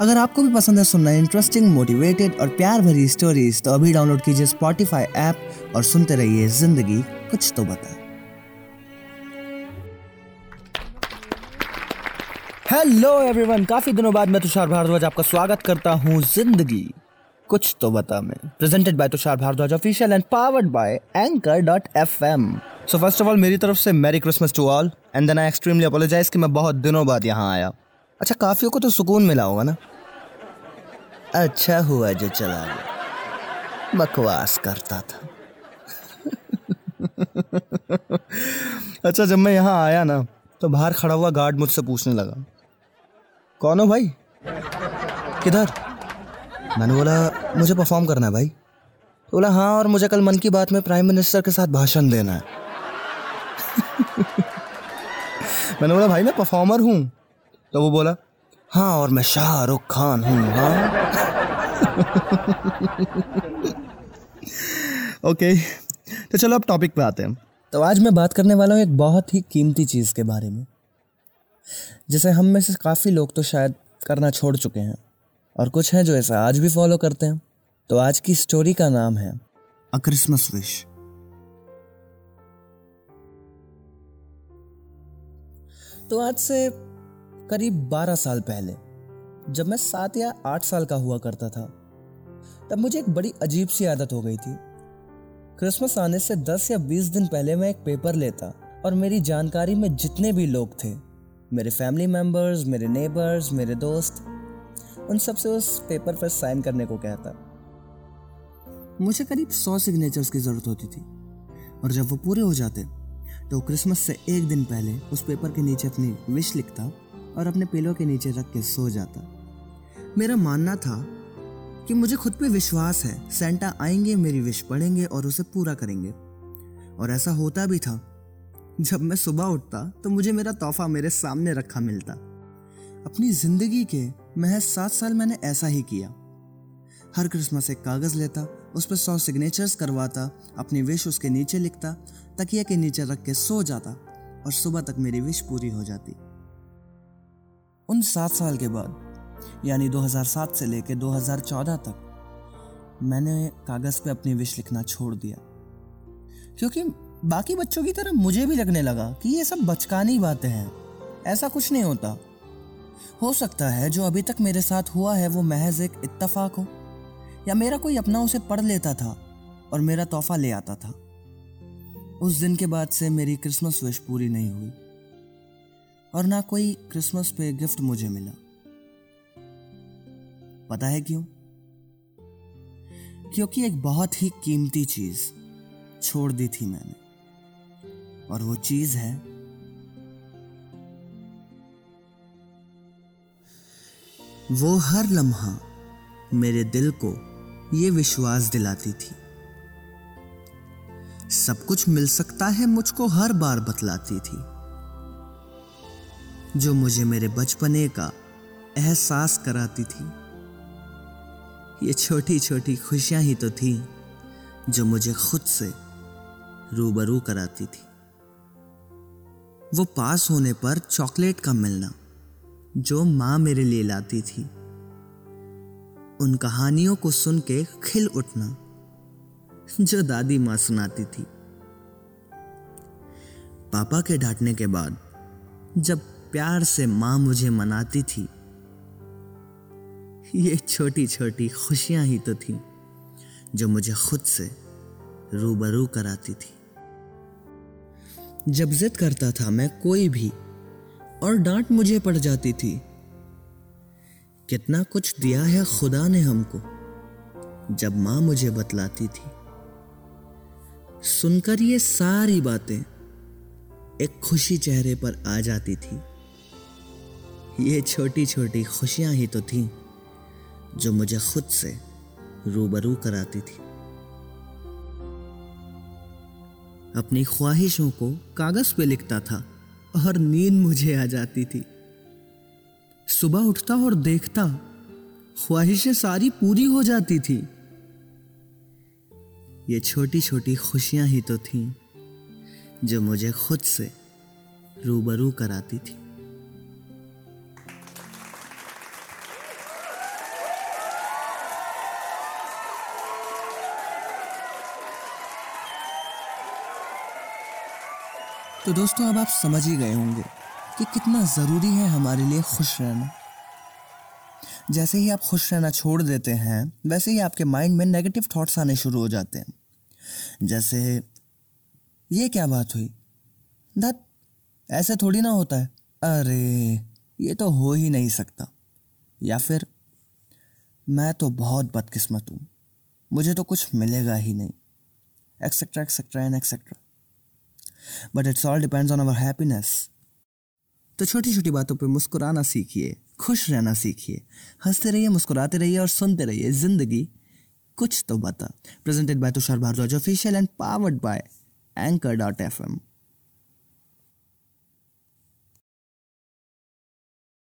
अगर आपको भी पसंद है सुनना इंटरेस्टिंग मोटिवेटेड और प्यार भरी स्टोरीज तो अभी डाउनलोड कीजिए स्पॉटिफाई ऐप और सुनते रहिए ज़िंदगी कुछ तो बता। हेलो एवरीवन काफ़ी दिनों बाद मैं तुषार भारद्वाज आपका स्वागत करता हूँ ज़िंदगी कुछ तो बता मैं। Presented by Tushar Bhardwaj official and powered by Anchor dot F M so first of all मेरी तरफ़ से merry Christmas to all and then I extremely apologise कि मैं बहुत दिनों बाद यहाँ आया। अच्छा काफियों को तो सुकून मिला होगा ना? अच्छा हुआ जो चला गया। बकवास करता था। अच्छा जब मैं यहाँ आया ना तो बाहर खड़ा हुआ गार्ड मुझसे पूछने लगा। कौन हो भाई? किधर? मैंने बोला, मुझे परफॉर्म करना है भाई। तो बोला हाँ और मुझे कल मन की बात में प्राइम मिनिस्टर के साथ भाषण देना है। मैंने बोला, भाई, मैं परफॉर्मर हूँ। तो वो बोला हाँ और मैं शाहरुख खान हूँ हाँ? ओके तो चलो अब टॉपिक पे आते हैं। तो आज मैं बात करने वाला हूँ एक बहुत ही कीमती चीज़ के बारे में जिसे हम में से काफ़ी लोग तो शायद करना छोड़ चुके हैं और कुछ हैं जो ऐसा आज भी फॉलो करते हैं। तो आज की स्टोरी का नाम है अ क्रिसमस विश तो आज से करीब 12 साल पहले, जब मैं सात या आठ साल का हुआ करता था, तब मुझे एक बड़ी अजीब सी आदत हो गई थी। क्रिसमस आने से 10 या 20 दिन पहले मैं एक पेपर लेता और मेरी जानकारी में जितने भी लोग थे, मेरे फैमिली मेंबर्स मेरे नेबर्स मेरे दोस्त, उन सबसे उस पेपर पर साइन करने को कहता। मुझे करीब सौ सिग्नेचर्स की ज़रूरत होती थी और जब वो पूरे हो जाते तो क्रिसमस से एक दिन पहले उस पेपर के नीचे अपनी विश लिखता और अपने पिलो के नीचे रख के सो जाता। मेरा मानना था कि मुझे खुद पे विश्वास है सेंटा आएँगे, मेरी विश पढ़ेंगे और उसे पूरा करेंगे। और ऐसा होता भी था। जब मैं सुबह उठता तो मुझे मेरा तोहफा मेरे सामने रखा मिलता। अपनी ज़िंदगी के महज सात साल मैंने ऐसा ही किया। हर क्रिसमस एक कागज़ लेता, उस पर सौ सिग्नेचर्स करवाता, अपनी विश उसके नीचे लिखता, तकिया के नीचे रख के सो जाता और सुबह तक मेरी विश पूरी हो जाती। उन सात साल के बाद, यानी 2007 से लेकर 2014 तक, मैंने कागज़ पे अपनी विश लिखना छोड़ दिया। क्योंकि बाकी बच्चों की तरह मुझे भी लगने लगा कि ये सब बचकानी बातें हैं। ऐसा कुछ नहीं होता। हो सकता है जो अभी तक मेरे साथ हुआ है वो महज एक इत्तफाक हो, या मेरा कोई अपना उसे पढ़ लेता था और मेरा तोहफा ले आता था। उस दिन के बाद से मेरी क्रिसमस विश पूरी नहीं हुई। और ना कोई क्रिसमस पे गिफ्ट मुझे मिला। पता है क्यों? क्योंकि एक बहुत ही कीमती चीज़ छोड़ दी थी मैंने, और वो चीज़ है वो हर लम्हा मेरे दिल को ये विश्वास दिलाती थी। सब कुछ मिल सकता है मुझको हर बार बतलाती थी। जो मुझे मेरे बचपने का एहसास कराती थी। ये छोटी छोटी खुशियाँ ही तो थी, जो मुझे खुद से रूबरू कराती थी। वो पास होने पर चॉकलेट का मिलना, जो माँ मेरे लिए लाती थी। उन कहानियों को सुन के खिल उठना, जो दादी माँ सुनाती थी। पापा के डांटने के बाद, जब प्यार से माँ मुझे मनाती थी। ये छोटी छोटी खुशियाँ ही तो थी, जो मुझे खुद से रूबरू कराती थी। जब जिद करता था मैं कोई भी, और डांट मुझे पड़ जाती थी, कितना कुछ दिया है खुदा ने हमको, जब माँ मुझे बतलाती थी। सुनकर ये सारी बातें एक खुशी चेहरे पर आ जाती थी। ये छोटी छोटी खुशियाँ ही तो थीं, जो मुझे खुद से रूबरू कराती थी। अपनी ख्वाहिशों को कागज़ पे लिखता था और नींद मुझे आ जाती थी। सुबह उठता और देखता, ख्वाहिशें सारी पूरी हो जाती थी। ये छोटी छोटी खुशियाँ ही तो थीं, जो मुझे खुद से रूबरू कराती थी। तो दोस्तों, अब आप समझ ही गए होंगे कि कितना ज़रूरी है हमारे लिए खुश रहना। जैसे ही आप खुश रहना छोड़ देते हैं, वैसे ही आपके माइंड में नेगेटिव थॉट्स आने शुरू हो जाते हैं। जैसे, ये क्या बात हुई? दत ऐसे थोड़ी ना होता है। अरे, ये तो हो ही नहीं सकता। या फिर, मैं तो बहुत बदकिस्मत हूँ, मुझे तो कुछ मिलेगा ही नहीं। Etcetera etcetera and etcetera but it's all depends on our happiness तो छोटी छोटी बातों पे मुस्कुराना सीखिए, खुश रहना सीखिए, हँसते रहिए, मुस्कुराते रहिए और सुनते रहिए ज़िंदगी। कुछ तो बता। Presented by Tushar Bhardwaj official and powered by Anchor dot F M